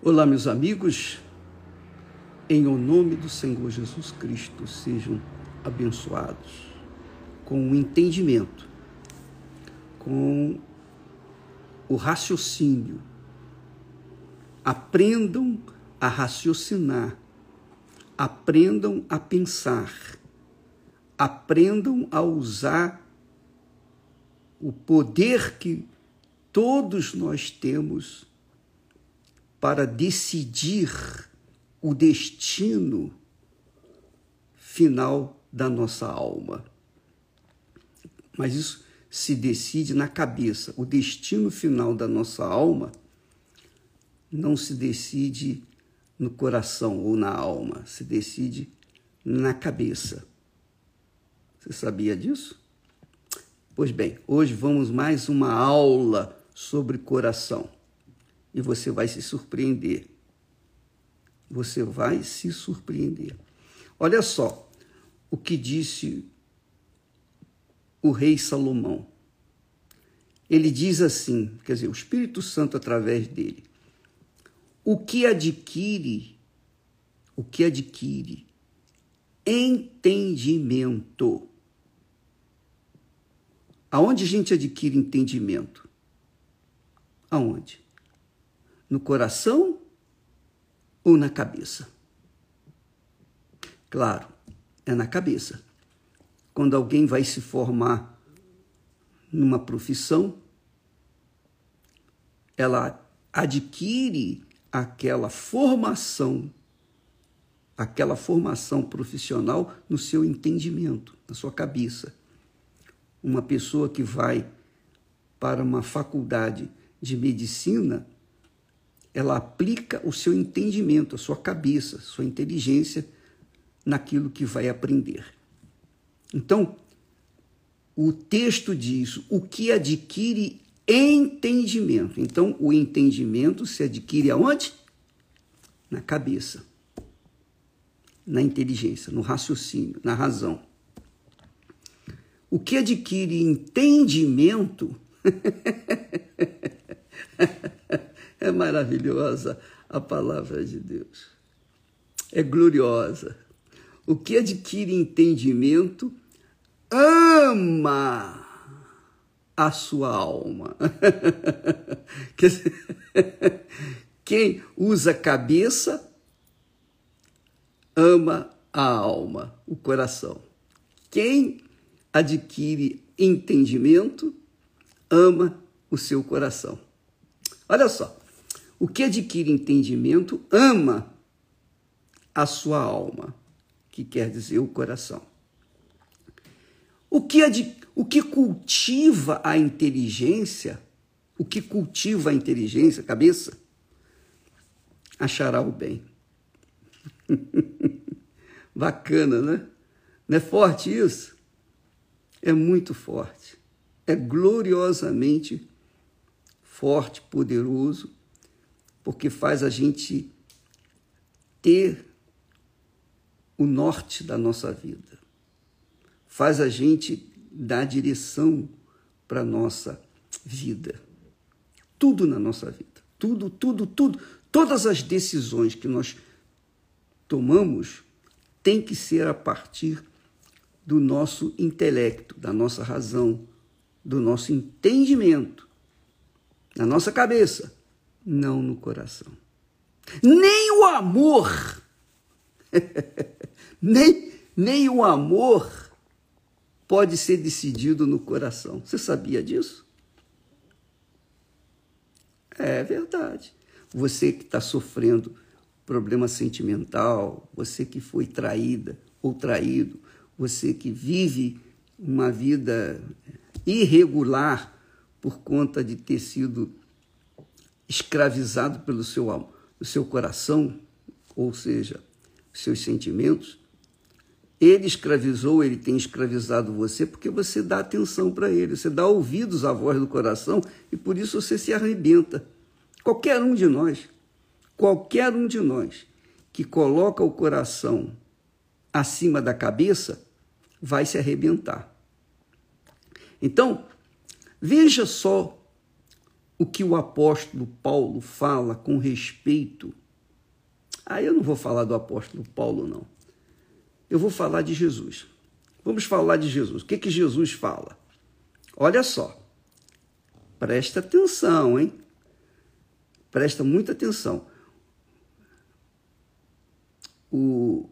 Olá, meus amigos, em o nome do Senhor Jesus Cristo, sejam abençoados com o entendimento, com o raciocínio. Aprendam a raciocinar, aprendam a pensar, aprendam a usar o poder que todos nós temos para decidir o destino final da nossa alma. Mas isso se decide na cabeça. O destino final da nossa alma não se decide no coração ou na alma, se decide na cabeça. Você sabia disso? Pois bem, hoje vamos mais uma aula sobre coração e você vai se surpreender. Você vai se surpreender. Olha só o que disse o rei Salomão. Ele diz assim, quer dizer, o Espírito Santo através dele. O que adquire, o que adquire entendimento. Aonde a gente adquire entendimento? Aonde? No coração ou na cabeça? Claro, é na cabeça. Quando alguém vai se formar numa profissão, ela adquire aquela formação, aquela formação profissional no seu entendimento, na sua cabeça. Uma pessoa que vai para uma faculdade de medicina, ela aplica o seu entendimento, a sua cabeça, sua inteligência naquilo que vai aprender. Então, o texto diz o que adquire entendimento. Então, o entendimento se adquire aonde? Na cabeça, na inteligência, no raciocínio, na razão. O que adquire entendimento É maravilhosa a palavra de Deus. É gloriosa. O que adquire entendimento ama a sua alma. Quem usa cabeça ama a alma, o coração. Quem adquire entendimento ama o seu coração. Olha só, o que adquire entendimento ama a sua alma, que quer dizer o coração. O que, ad, o que cultiva a inteligência, o que cultiva a inteligência, a cabeça, achará o bem. Bacana, né? Não é forte isso? É muito forte. É gloriosamente forte, poderoso porque faz a gente ter o norte da nossa vida, faz a gente dar direção para a nossa vida. Tudo na nossa vida, tudo, tudo, tudo, todas as decisões que nós tomamos tem que ser a partir do nosso intelecto, da nossa razão, do nosso entendimento, da nossa cabeça não no coração. Nem o amor, nem, nem o amor pode ser decidido no coração. Você sabia disso? É verdade. Você que está sofrendo problema sentimental, você que foi traída ou traído, você que vive uma vida irregular por conta de ter sido escravizado pelo seu, seu coração, ou seja, seus sentimentos, ele escravizou, ele tem escravizado você porque você dá atenção para ele, você dá ouvidos à voz do coração e por isso você se arrebenta. Qualquer um de nós, qualquer um de nós que coloca o coração acima da cabeça vai se arrebentar. Então, veja só o que o apóstolo Paulo fala com respeito. Ah, eu não vou falar do apóstolo Paulo, não. Eu vou falar de Jesus. Vamos falar de Jesus. O que, que Jesus fala? Olha só. Presta atenção, hein? Presta muita atenção. O,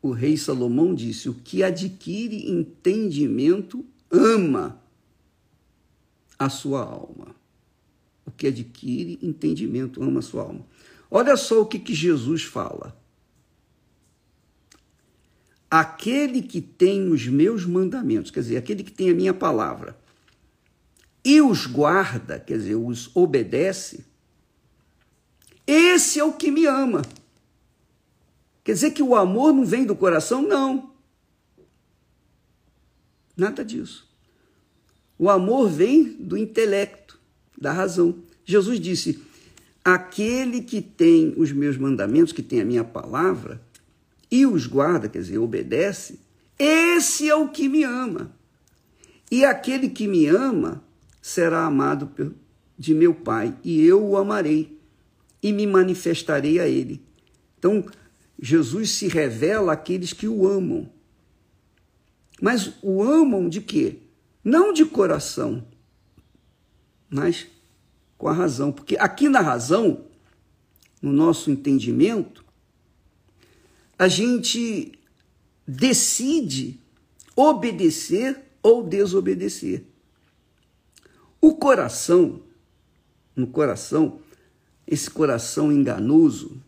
o rei Salomão disse: O que adquire entendimento ama a sua alma. O que adquire entendimento ama a sua alma. Olha só o que, que Jesus fala. Aquele que tem os meus mandamentos, quer dizer, aquele que tem a minha palavra, e os guarda, quer dizer, os obedece, esse é o que me ama. Quer dizer que o amor não vem do coração? Não. Nada disso. O amor vem do intelecto, da razão. Jesus disse: aquele que tem os meus mandamentos, que tem a minha palavra, e os guarda, quer dizer, obedece, esse é o que me ama. E aquele que me ama será amado de meu Pai, e eu o amarei e me manifestarei a ele. Então, Jesus se revela àqueles que o amam. Mas o amam de quê? Não de coração, mas com a razão. Porque aqui na razão, no nosso entendimento, a gente decide obedecer ou desobedecer. O coração, no coração, esse coração enganoso,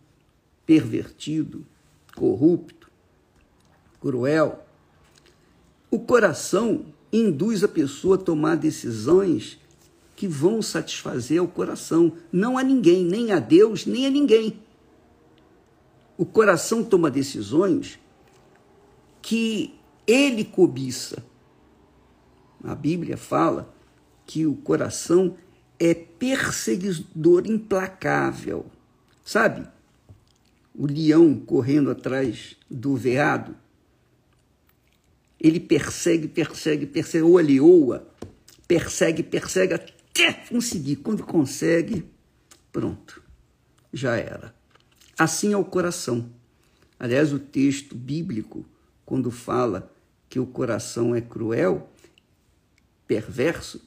pervertido, corrupto, cruel. O coração induz a pessoa a tomar decisões que vão satisfazer o coração, não a ninguém, nem a Deus, nem a ninguém. O coração toma decisões que ele cobiça. A Bíblia fala que o coração é perseguidor implacável. Sabe? o leão correndo atrás do veado, ele persegue, persegue, persegue, ou a leoa, persegue, persegue conseguir. Quando consegue, pronto, já era. Assim é o coração. Aliás, o texto bíblico, quando fala que o coração é cruel, perverso,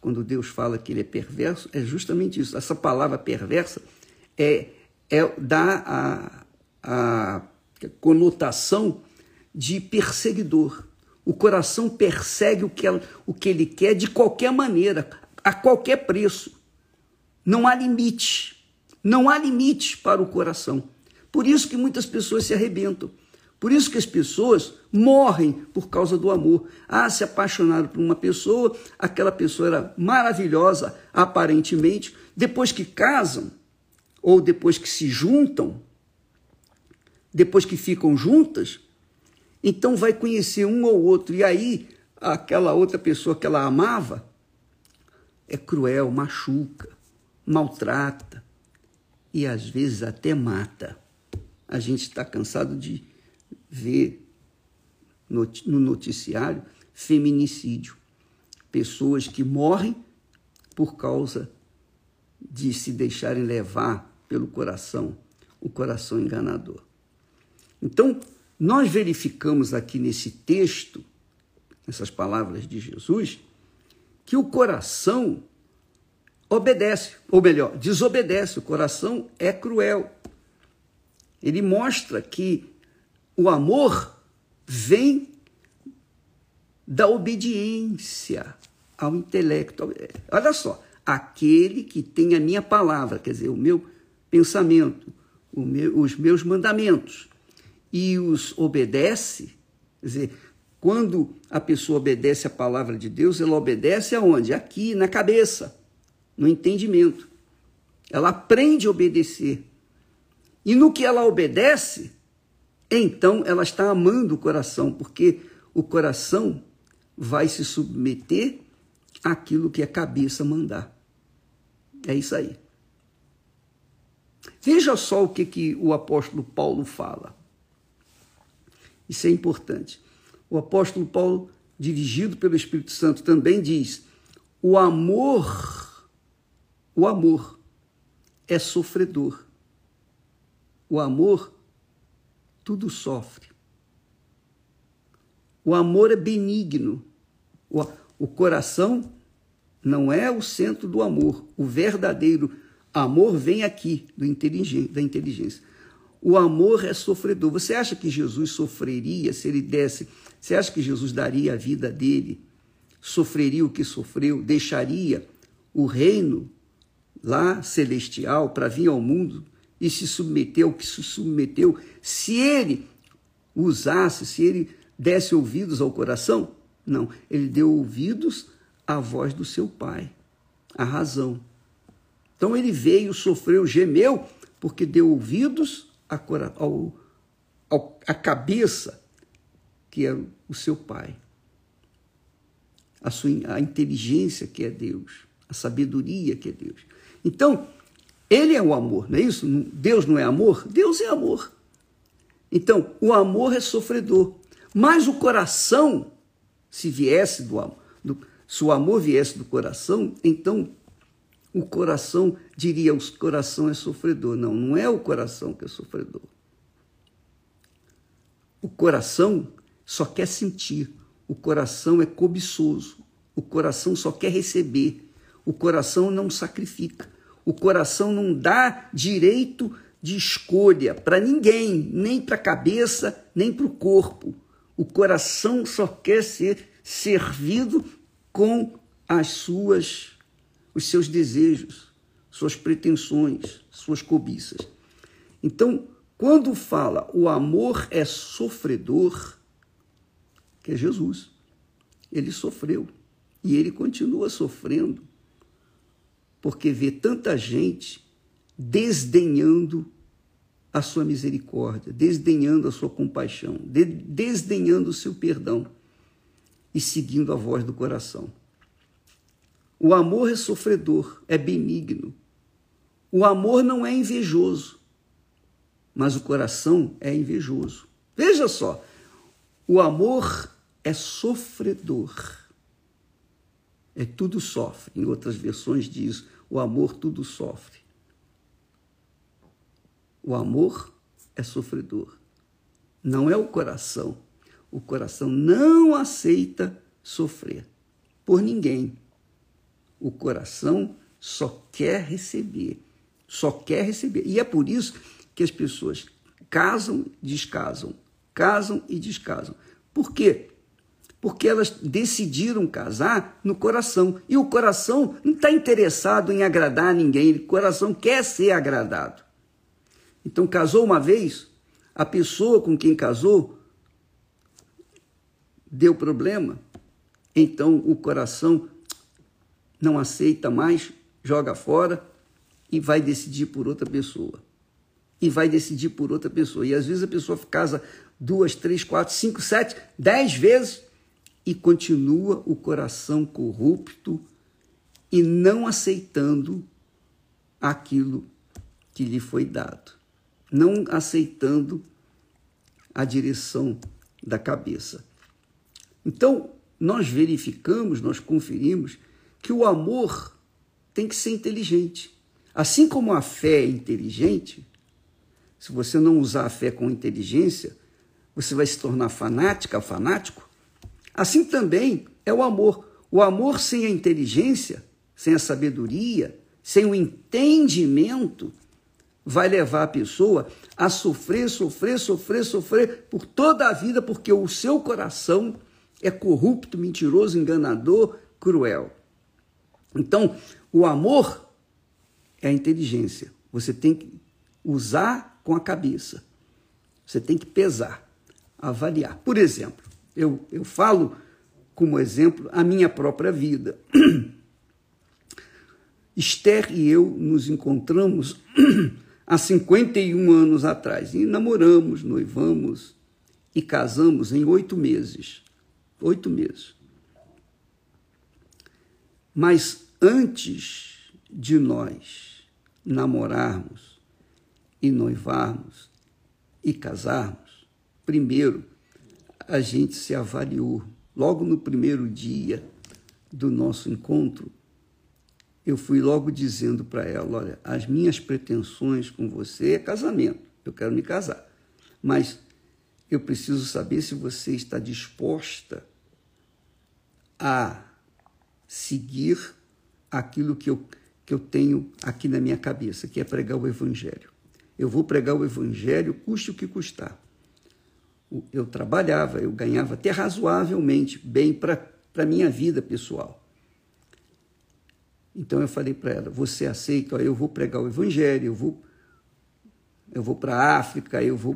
quando Deus fala que ele é perverso, é justamente isso. Essa palavra perversa é é, dá a, a conotação de perseguidor. O coração persegue o que, o que ele quer de qualquer maneira, a qualquer preço. Não há limite. Não há limite para o coração. Por isso que muitas pessoas se arrebentam. Por isso que as pessoas morrem por causa do amor. Ah, se apaixonaram por uma pessoa, aquela pessoa era maravilhosa, aparentemente. Depois que casam, ou depois que se juntam, depois que ficam juntas, então vai conhecer um ou outro. E aí, aquela outra pessoa que ela amava é cruel, machuca, maltrata e às vezes até mata. A gente está cansado de ver no noticiário feminicídio. Pessoas que morrem por causa de se deixarem levar pelo coração, o coração enganador. Então, nós verificamos aqui nesse texto, nessas palavras de Jesus, que o coração obedece, ou melhor, desobedece. O coração é cruel. Ele mostra que o amor vem da obediência ao intelecto. Olha só, aquele que tem a minha palavra, quer dizer, o meu pensamento, meu, os meus mandamentos, e os obedece, quer dizer, quando a pessoa obedece a palavra de Deus, ela obedece aonde? Aqui, na cabeça, no entendimento. Ela aprende a obedecer. E no que ela obedece, então ela está amando o coração, porque o coração vai se submeter àquilo que a cabeça mandar. É isso aí. Veja só o que, que o apóstolo Paulo fala. Isso é importante. O apóstolo Paulo, dirigido pelo Espírito Santo, também diz: o amor O amor é sofredor. O amor tudo sofre. O amor é benigno. O, o coração não é o centro do amor. O verdadeiro amor vem aqui do inteligente, da inteligência. O amor é sofredor. Você acha que Jesus sofreria se ele desse? Você acha que Jesus daria a vida dele? Sofreria o que sofreu? Deixaria o reino lá celestial para vir ao mundo e se submeter ao que se submeteu? Se ele usasse, se ele desse ouvidos ao coração? Não, ele deu ouvidos à voz do seu pai, à razão. Então ele veio, sofreu, gemeu, porque deu ouvidos ao, ao, à cabeça, que é o seu pai, a, sua, a inteligência que é Deus, a sabedoria que é Deus. Então, ele é o amor, não é isso? Deus não é amor? Deus é amor. Então, o amor é sofredor. Mas o coração, se viesse do amor, se o amor viesse do coração, então o coração diria: o coração é sofredor. Não, não é o coração que é sofredor. O coração só quer sentir, o coração é cobiçoso, o coração só quer receber, o coração não sacrifica, o coração não dá direito de escolha para ninguém, nem para a cabeça, nem para o corpo. O coração só quer ser servido com as suas os seus desejos, suas pretensões, suas cobiças. Então, quando fala o amor é sofredor, que é Jesus, ele sofreu e ele continua sofrendo, porque vê tanta gente desdenhando a sua misericórdia, desdenhando a sua compaixão, de, desdenhando o seu perdão e seguindo a voz do coração. O amor é sofredor, é benigno. O amor não é invejoso, mas o coração é invejoso. Veja só, o amor é sofredor. É tudo sofre. Em outras versões diz: o amor tudo sofre. O amor é sofredor. Não é o coração. O coração não aceita sofrer por ninguém. O coração só quer receber. Só quer receber. E é por isso que as pessoas casam, descasam, casam e descasam. Por quê? Porque elas decidiram casar no coração. E o coração não está interessado em agradar ninguém, o coração quer ser agradado. Então, casou uma vez, a pessoa com quem casou deu problema, então o coração não aceita mais, joga fora e vai decidir por outra pessoa. E vai decidir por outra pessoa. E às vezes a pessoa casa duas, três, quatro, cinco, sete, dez vezes e continua o coração corrupto e não aceitando aquilo que lhe foi dado não aceitando a direção da cabeça. Então, nós verificamos, nós conferimos que o amor tem que ser inteligente. Assim como a fé é inteligente, se você não usar a fé com inteligência, você vai se tornar fanática, fanático. Assim também é o amor. O amor sem a inteligência, sem a sabedoria, sem o entendimento, vai levar a pessoa a sofrer, sofrer, sofrer, sofrer por toda a vida, porque o seu coração é corrupto, mentiroso, enganador, cruel. Então, o amor é a inteligência. Você tem que usar com a cabeça. Você tem que pesar, avaliar. Por exemplo, eu, eu falo como exemplo a minha própria vida. Esther e eu nos encontramos há 51 anos atrás. E namoramos, noivamos e casamos em oito meses. Oito meses. Mas antes de nós namorarmos e noivarmos e casarmos, primeiro a gente se avaliou. Logo no primeiro dia do nosso encontro, eu fui logo dizendo para ela: olha, as minhas pretensões com você é casamento, eu quero me casar. Mas eu preciso saber se você está disposta a seguir aquilo que eu, que eu tenho aqui na minha cabeça, que é pregar o Evangelho. Eu vou pregar o Evangelho, custe o que custar. Eu trabalhava, eu ganhava até razoavelmente bem para a minha vida pessoal. Então eu falei para ela: você aceita? Eu vou pregar o Evangelho, eu vou, eu vou para a África, eu vou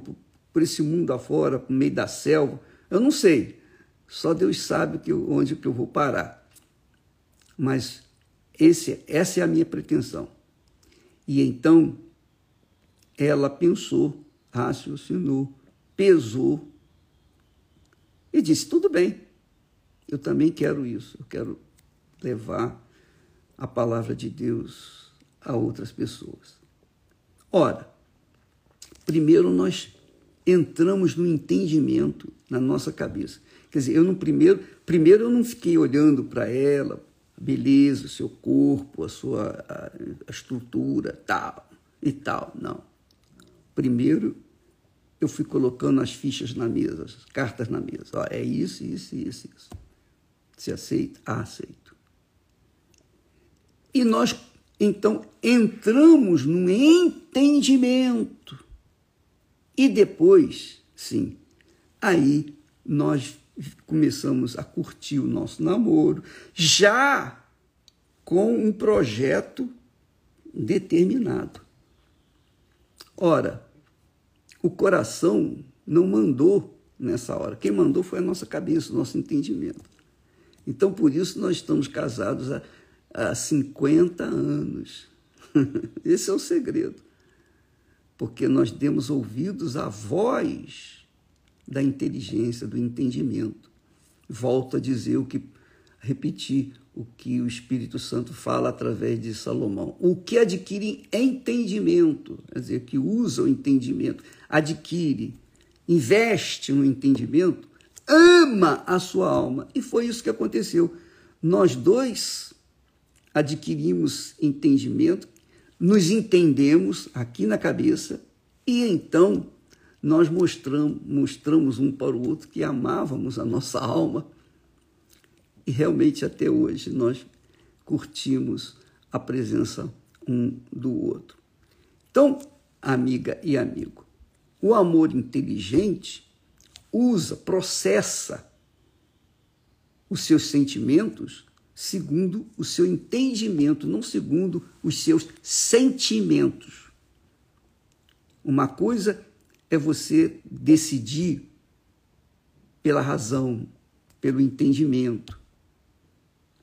por esse mundo afora, para o meio da selva. Eu não sei, só Deus sabe que onde que eu vou parar. Mas esse, essa é a minha pretensão. E então ela pensou, raciocinou, pesou e disse: tudo bem, eu também quero isso, eu quero levar a palavra de Deus a outras pessoas. Ora, primeiro nós entramos no entendimento na nossa cabeça. Quer dizer, eu no primeiro, primeiro eu não fiquei olhando para ela, beleza, o seu corpo, a sua a, estrutura, tal e tal. Não. Primeiro eu fui colocando as fichas na mesa, as cartas na mesa. Ó, é isso, isso, isso, isso. Se aceita? Ah, aceito. E nós, então, entramos no entendimento. E depois, sim, aí nós começamos a curtir o nosso namoro, já com um projeto determinado. Ora, o coração não mandou nessa hora. Quem mandou foi a nossa cabeça, o nosso entendimento. Então, por isso, nós estamos casados há há 50 anos. Esse é o segredo. Porque nós demos ouvidos à voz da inteligência, do entendimento. Volto a dizer o que repetir o que o Espírito Santo fala através de Salomão. O que adquire entendimento, quer dizer, que usa o entendimento, adquire, investe no entendimento, ama a sua alma. E foi isso que aconteceu. Nós dois adquirimos entendimento, nos entendemos aqui na cabeça e então nós mostramos, mostramos um para o outro que amávamos a nossa alma e realmente até hoje nós curtimos a presença um do outro. Então, amiga e amigo, o amor inteligente usa, processa os seus sentimentos segundo o seu entendimento, não segundo os seus sentimentos. Uma coisa é você decidir pela razão, pelo entendimento.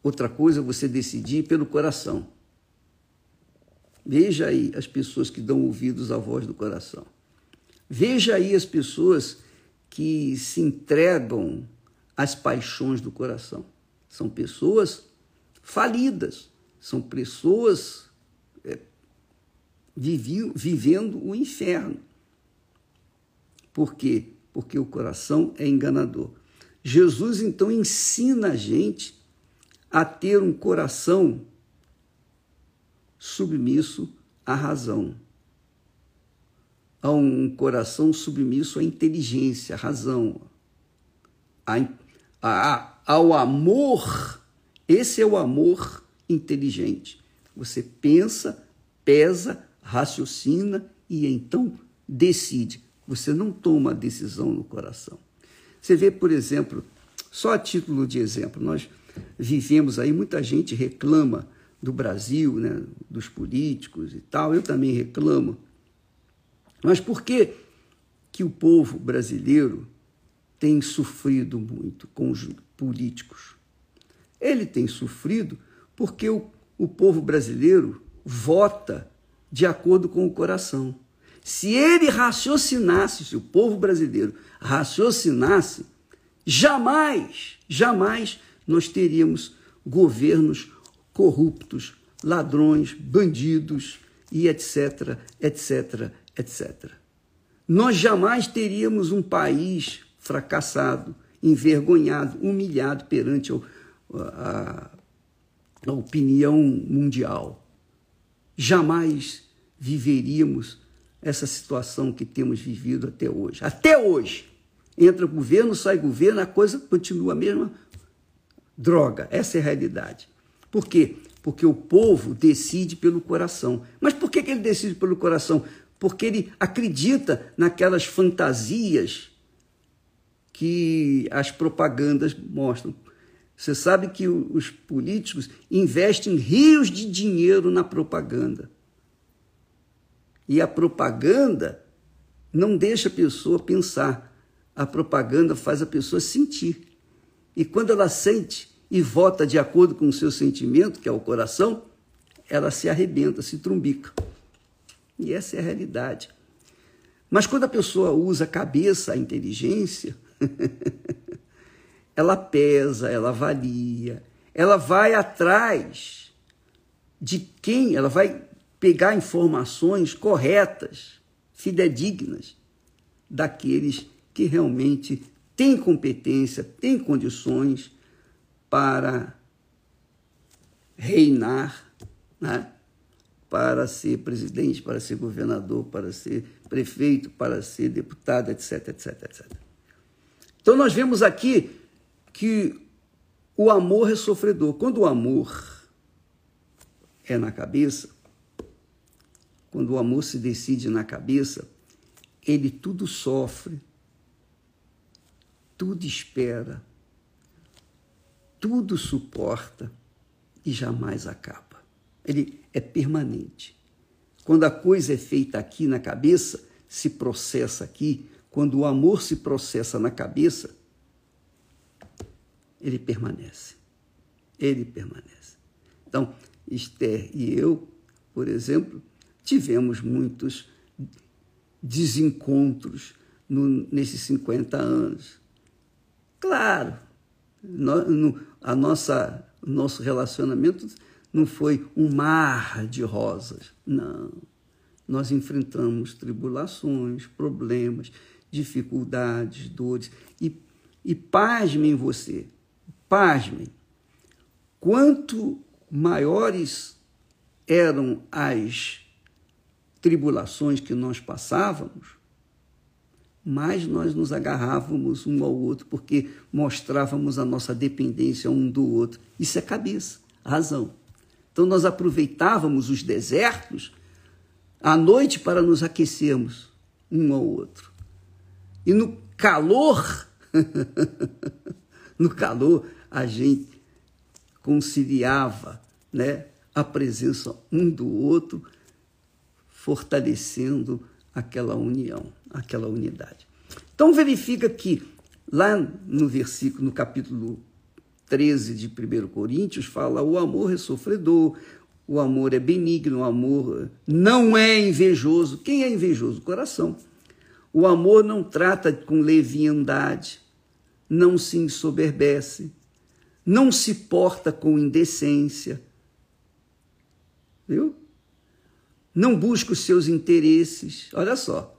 Outra coisa é você decidir pelo coração. Veja aí as pessoas que dão ouvidos à voz do coração. Veja aí as pessoas que se entregam às paixões do coração. São pessoas falidas, são pessoas é, vivendo o inferno. Por quê? Porque o coração é enganador. Jesus então ensina a gente a ter um coração submisso à razão, a um coração submisso à inteligência, à razão, a, a, ao amor esse é o amor inteligente. Você pensa, pesa, raciocina e então decide. Você não toma a decisão no coração. Você vê, por exemplo, só a título de exemplo, nós vivemos aí, muita gente reclama do Brasil, né, dos políticos e tal, eu também reclamo. Mas por que, que o povo brasileiro tem sofrido muito com os políticos? Ele tem sofrido porque o, o povo brasileiro vota de acordo com o coração. Se ele raciocinasse, se o povo brasileiro raciocinasse, jamais, jamais nós teríamos governos corruptos, ladrões, bandidos e etc, etc, etc. Nós jamais teríamos um país fracassado, envergonhado, humilhado perante o, a, a opinião mundial. Jamais viveríamos essa situação que temos vivido até hoje. Até hoje. Entra governo, sai governo, a coisa continua a mesma droga. Essa é a realidade. Por quê? Porque o povo decide pelo coração. Mas por que, que ele decide pelo coração? Porque ele acredita naquelas fantasias que as propagandas mostram. Você sabe que os políticos investem rios de dinheiro na propaganda. E a propaganda não deixa a pessoa pensar. A propaganda faz a pessoa sentir. E quando ela sente e vota de acordo com o seu sentimento, que é o coração, ela se arrebenta, se trumbica. E essa é a realidade. Mas quando a pessoa usa a cabeça, a inteligência, ela pesa, ela avalia, ela vai atrás de quem, ela vai pegar informações corretas, fidedignas, daqueles que realmente têm competência, têm condições para reinar, né? para ser presidente, para ser governador, para ser prefeito, para ser deputado, etc, etc, etc. Então nós vemos aqui que o amor é sofredor. Quando o amor é na cabeça, quando o amor se decide na cabeça, ele tudo sofre, tudo espera, tudo suporta e jamais acaba. Ele é permanente. Quando a coisa é feita aqui na cabeça, se processa aqui. Quando o amor se processa na cabeça, ele permanece. Ele permanece. Então, Esther e eu, por exemplo, tivemos muitos desencontros no, nesses 50 anos. Claro, no, no, a nossa, nosso relacionamento não foi um mar de rosas. Não. Nós enfrentamos tribulações, problemas, dificuldades, dores. E, e pasmem você, pasmem, quanto maiores eram as tribulações que nós passávamos, mais nós nos agarrávamos um ao outro, porque mostrávamos a nossa dependência um do outro. Isso é cabeça, razão. Então nós aproveitávamos os desertos à noite para nos aquecermos um ao outro. E no calor, no calor, a gente conciliava né, a presença um do outro fortalecendo aquela união, aquela unidade. Então verifica que lá no versículo, no capítulo 13 de 1 Coríntios, fala: o amor é sofredor, o amor é benigno, o amor não é invejoso. Quem é invejoso? O coração. O amor não trata com leviandade, não se ensoberbece, não se porta com indecência. Viu? Não busca os seus interesses. Olha só.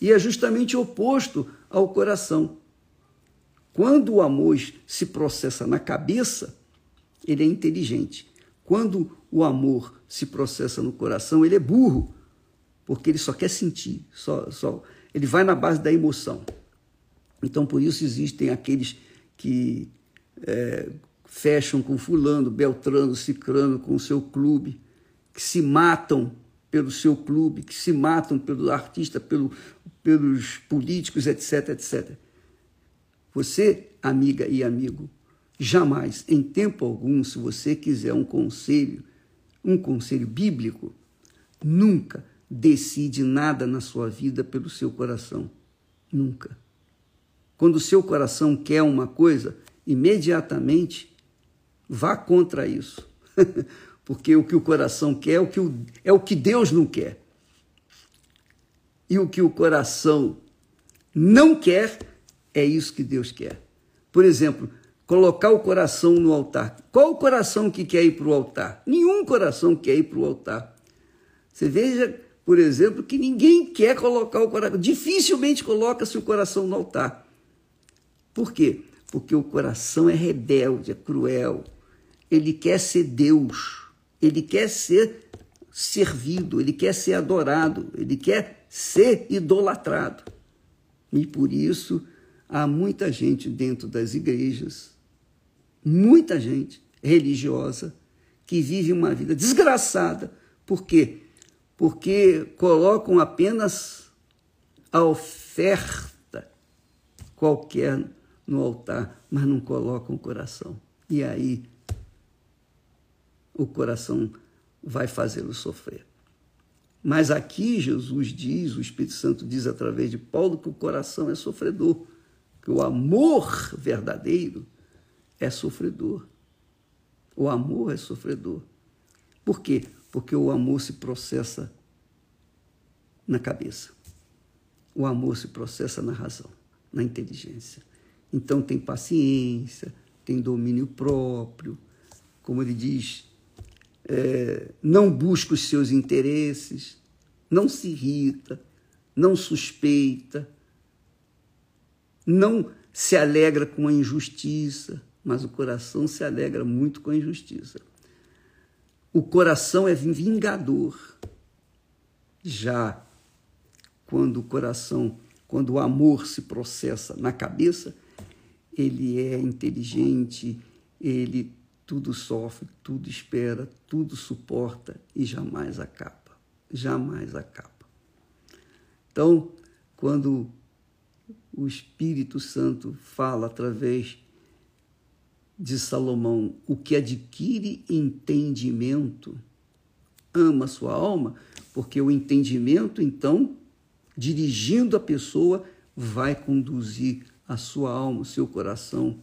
E é justamente oposto ao coração. Quando o amor se processa na cabeça, ele é inteligente. Quando o amor se processa no coração, ele é burro, porque ele só quer sentir, só, só, ele vai na base da emoção. Então, por isso existem aqueles que é, fecham com fulano, beltrano, cicrano, com o seu clube, que se matam pelo seu clube, que se matam pelo artista, pelo, pelos políticos, etc, etc. Você, amiga e amigo, jamais, em tempo algum, se você quiser um conselho, um conselho bíblico, nunca decide nada na sua vida pelo seu coração. Nunca. Quando o seu coração quer uma coisa, imediatamente vá contra isso. porque o que o coração quer é o que, o, é o que Deus não quer. E o que o coração não quer é isso que Deus quer. Por exemplo, colocar o coração no altar. Qual o coração que quer ir para o altar? Nenhum coração quer ir para o altar. Você veja, por exemplo, que ninguém quer colocar o coração, dificilmente coloca-se o coração no altar. Por quê? Porque o coração é rebelde, é cruel, ele quer ser Deus, ele quer ser servido, ele quer ser adorado, ele quer ser idolatrado. E por isso há muita gente dentro das igrejas, muita gente religiosa, que vive uma vida desgraçada. Por quê? Porque colocam apenas a oferta qualquer no altar, mas não colocam o coração. E aí o coração vai fazê-lo sofrer. Mas aqui Jesus diz, o Espírito Santo diz através de Paulo, que o coração é sofredor, que o amor verdadeiro é sofredor. O amor é sofredor. Por quê? Porque o amor se processa na cabeça. O amor se processa na razão, na inteligência. Então tem paciência, tem domínio próprio, como ele diz, é, não busca os seus interesses, não se irrita, não suspeita, não se alegra com a injustiça, mas o coração se alegra muito com a injustiça. O coração é vingador. Já quando o coração, quando o amor se processa na cabeça, ele é inteligente, ele tudo sofre, tudo espera, tudo suporta e jamais acaba. Jamais acaba. Então, quando o Espírito Santo fala através de Salomão, o que adquire entendimento ama sua alma, porque o entendimento, então, dirigindo a pessoa, vai conduzir a sua alma, o seu coração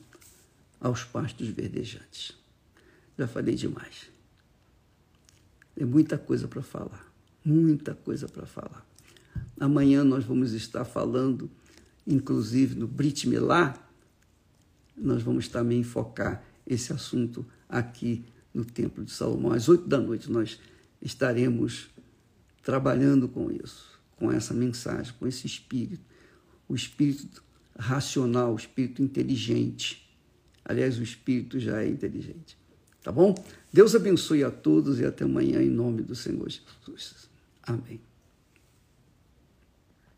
aos pastos verdejantes. Já falei demais. Tem muita coisa para falar. Muita coisa para falar. Amanhã nós vamos estar falando, inclusive no Brit Milá, nós vamos também focar esse assunto aqui no Templo de Salomão. Às oito da noite nós estaremos trabalhando com isso, com essa mensagem, com esse espírito, o espírito racional, o espírito inteligente. Aliás, o espírito já é inteligente. Tá bom? Deus abençoe a todos e até amanhã em nome do Senhor Jesus. Amém.